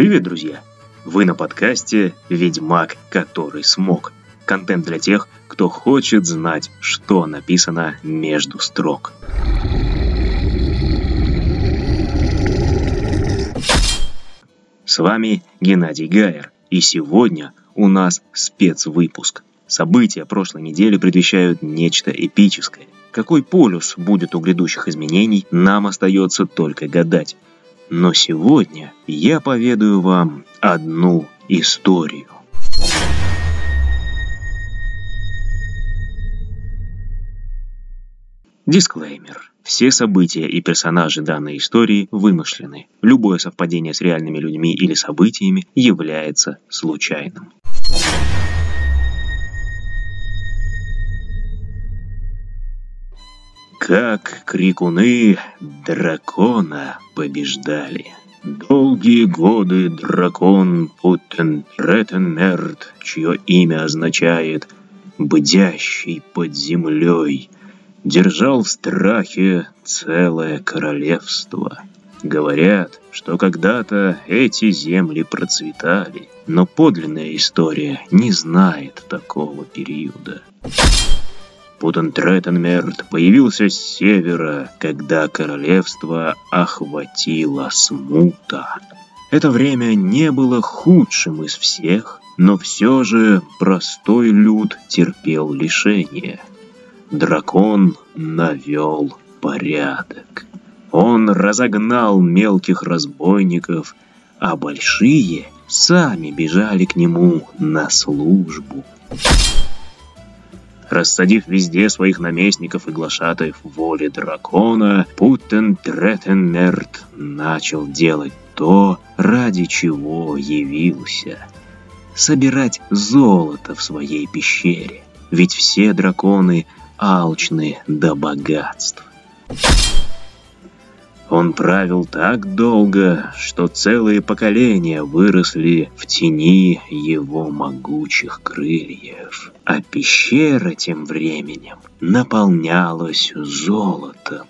Привет, друзья! Вы на подкасте «Ведьмак, который смог». Контент для тех, кто хочет знать, что написано между строк. С вами Геннадий Гайер, и сегодня у нас спецвыпуск. События прошлой недели предвещают нечто эпическое. Какой полюс будет у грядущих изменений, нам остается только гадать. Но сегодня я поведаю вам одну историю. Дисклеймер. Все события и персонажи данной истории вымышлены. Любое совпадение с реальными людьми или событиями является случайным. Как крикуны дракона побеждали. Долгие годы дракон Путентретенмерт, чье имя означает «бдящий под землей», держал в страхе целое королевство. Говорят, что когда-то эти земли процветали, но подлинная история не знает такого периода. Путентретенмерт появился с севера, когда королевство охватило смута. Это время не было худшим из всех, но все же простой люд терпел лишение. Дракон навел порядок. Он разогнал мелких разбойников, а большие сами бежали к нему на службу. Рассадив везде своих наместников и глашатаев воли дракона, Путен Третенмерт начал делать то, ради чего явился. Собирать золото в своей пещере, ведь все драконы алчны до богатств. Он правил так долго, что целые поколения выросли в тени его могучих крыльев, а пещера тем временем наполнялась золотом.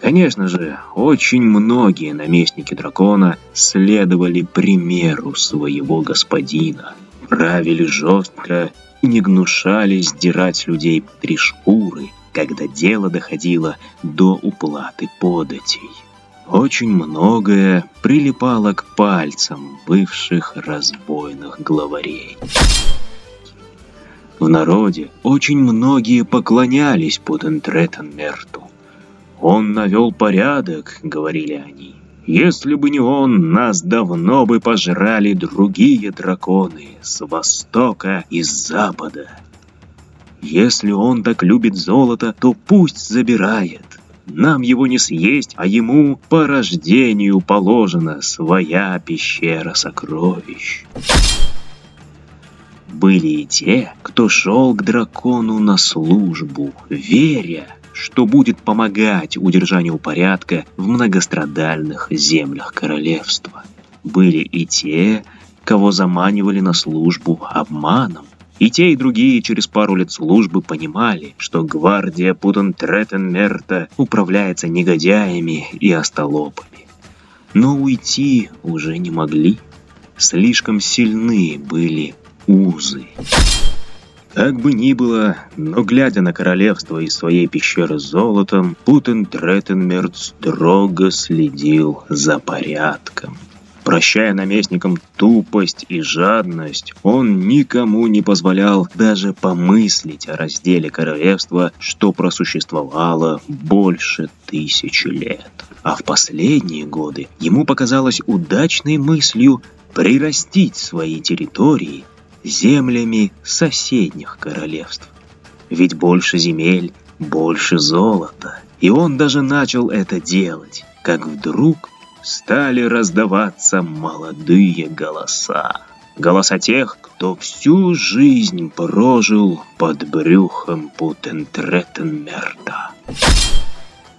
Конечно же, очень многие наместники дракона следовали примеру своего господина, правили жестко и не гнушались сдирать людей три шкуры, когда дело доходило до уплаты податей. Очень многое прилипало к пальцам бывших разбойных главарей. В народе очень многие поклонялись Путентретенмерту. «Он навел порядок», — говорили они. «Если бы не он, нас давно бы пожрали другие драконы с востока и с запада». Если он так любит золото, то пусть забирает. Нам его не съесть, а ему по рождению положена своя пещера сокровищ. Были и те, кто шел к дракону на службу, веря, что будет помогать удержанию порядка в многострадальных землях королевства. Были и те, кого заманивали на службу обманом, и те, и другие через пару лет службы понимали, что гвардия Путентретенмерта управляется негодяями и остолопами. Но уйти уже не могли. Слишком сильны были узы. Как бы ни было, но глядя на королевство из своей пещеры с золотом, Путентретенмерт строго следил за порядком. Прощая наместникам тупость и жадность, он никому не позволял даже помыслить о разделе королевства, что просуществовало больше тысячи лет. А в последние годы ему показалось удачной мыслью прирастить свои территории землями соседних королевств. Ведь больше земель, больше золота. И он даже начал это делать, как вдруг стали раздаваться молодые голоса. Голоса тех, кто всю жизнь прожил под брюхом Путентретенмерта.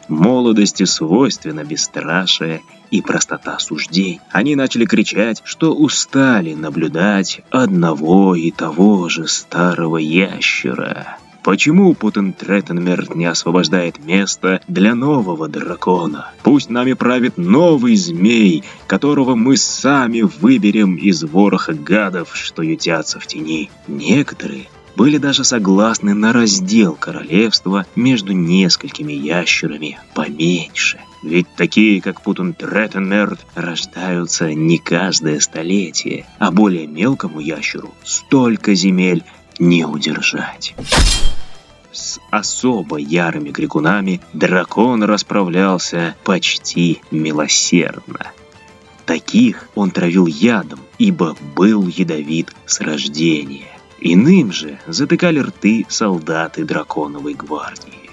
Молодости свойственно бесстрашие и простота суждений. Они начали кричать, что устали наблюдать одного и того же старого ящера, Почему Путин Треттенмерт не освобождает место для нового дракона? Пусть нами правит новый змей, которого мы сами выберем из вороха гадов, что ютятся в тени. Некоторые были даже согласны на раздел королевства между несколькими ящерами поменьше. Ведь такие, как Путун Треттенмерт, рождаются не каждое столетие, а более мелкому ящеру столько земель не удержать. С особо ярыми крикунами дракон расправлялся почти милосердно. Таких он травил ядом, ибо был ядовит с рождения. Иным же затыкали рты солдаты драконовой гвардии.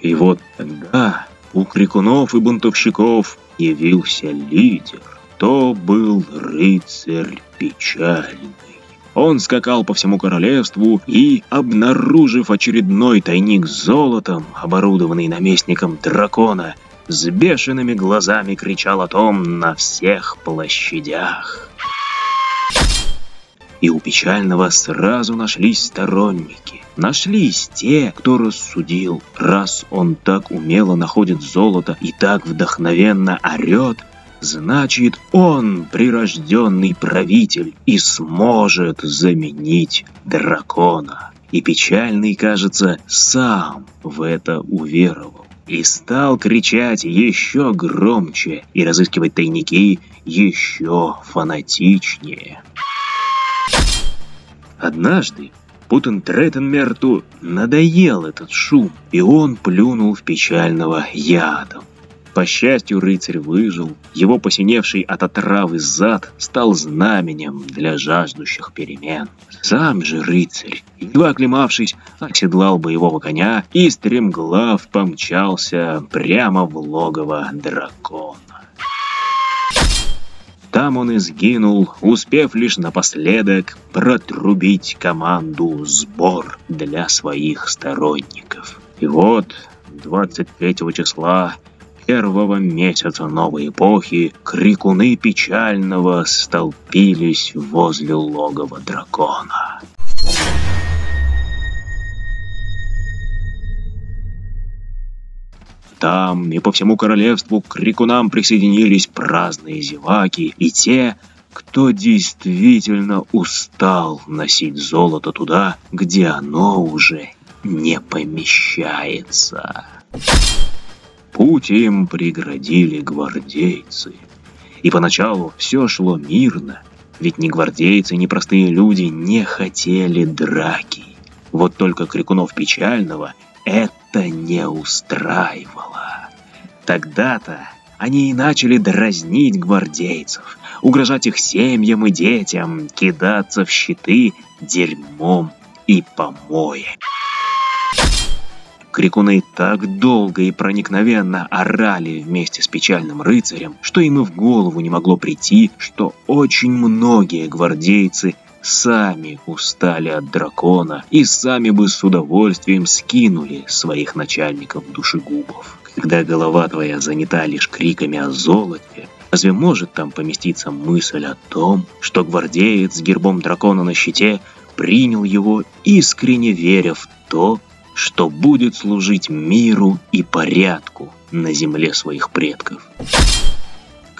И вот тогда у крикунов и бунтовщиков явился лидер. То был рыцарь печальный. Он скакал по всему королевству и, обнаружив очередной тайник с золотом, оборудованный наместником дракона, с бешеными глазами кричал о том на всех площадях. И у печального сразу нашлись сторонники. Нашлись те, кто рассудил, раз он так умело находит золото и так вдохновенно орет, значит он прирожденный правитель и сможет заменить дракона. И печальный, кажется, сам в это уверовал. И стал кричать еще громче и разыскивать тайники еще фанатичнее. Однажды Путин Треттенмерту надоел этот шум, и он плюнул в печального ядом. По счастью, рыцарь выжил. Его посиневший от отравы зад стал знаменем для жаждущих перемен. Сам же рыцарь, едва оклемавшись, оседлал боевого коня и стремглав помчался прямо в логово дракона. Там он и сгинул, успев лишь напоследок протрубить команду «Сбор» для своих сторонников. И вот 23 числа первого месяца новой эпохи крикуны печального столпились возле логова дракона. Там и по всему королевству к крикунам присоединились праздные зеваки и те, кто действительно устал носить золото туда, где оно уже не помещается. Путь им преградили гвардейцы. И поначалу все шло мирно, ведь ни гвардейцы, ни простые люди не хотели драки. Вот только Крикунов Печального это не устраивало. Тогда-то они и начали дразнить гвардейцев, угрожать их семьям и детям, кидаться в щиты дерьмом и помоями. Крикуны так долго и проникновенно орали вместе с печальным рыцарем, что им и в голову не могло прийти, что очень многие гвардейцы сами устали от дракона и сами бы с удовольствием скинули своих начальников душегубов. Когда голова твоя занята лишь криками о золоте, разве может там поместиться мысль о том, что гвардеец с гербом дракона на щите принял его, искренне веря в то, что будет служить миру и порядку на земле своих предков?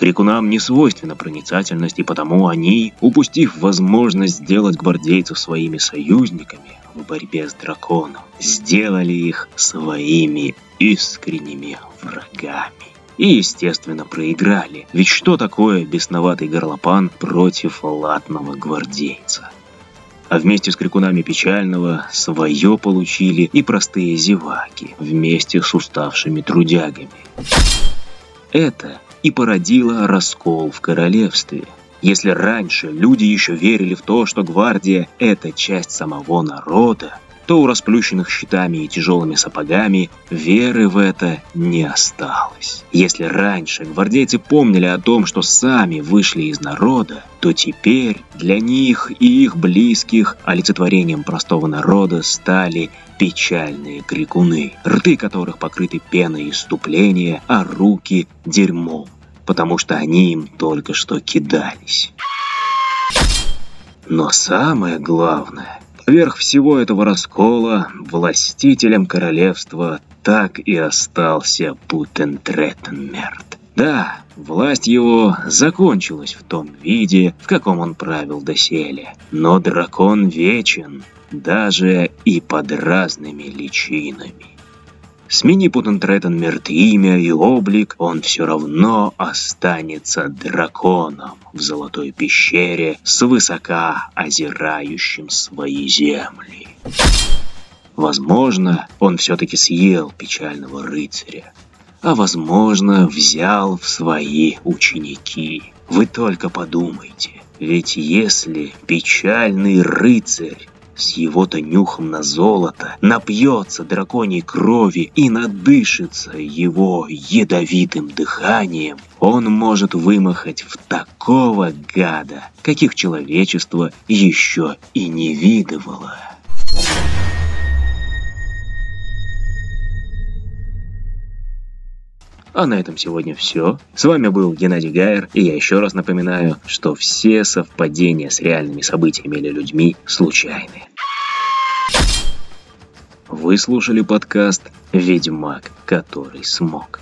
Крикунам не свойственна проницательность, и потому они, упустив возможность сделать гвардейцев своими союзниками в борьбе с драконом, сделали их своими искренними врагами. И, естественно, проиграли. Ведь что такое бесноватый горлопан против латного гвардейца? А вместе с крикунами печального свое получили и простые зеваки вместе с уставшими трудягами. Это и породила раскол в королевстве. Если раньше люди еще верили в то, что гвардия – это часть самого народа, то у расплющенных щитами и тяжелыми сапогами веры в это не осталось. Если раньше гвардейцы помнили о том, что сами вышли из народа, то теперь для них и их близких олицетворением простого народа стали печальные крикуны, рты которых покрыты пеной иступления, а руки – дерьмом, потому что они им только что кидались. Но самое главное – Верх всего этого раскола властителем королевства так и остался Путентретенмерт. Да, власть его закончилась в том виде, в каком он правил доселе. Но дракон вечен, даже и под разными личинами. Смени Путентретенмерт имя и облик, он все равно останется драконом в золотой пещере, свысока озирающим свои земли. Возможно, он все-таки съел печального рыцаря, а возможно, взял в свои ученики. Вы только подумайте, ведь если печальный рыцарь с его-то нюхом на золото напьется драконьей крови и надышится его ядовитым дыханием, он может вымахать в такого гада, каких человечество еще и не видывало. А на этом сегодня все. С вами был Геннадий Гайер, и я еще раз напоминаю, что все совпадения с реальными событиями или людьми случайны. Вы слушали подкаст «Ведьмак, который смог».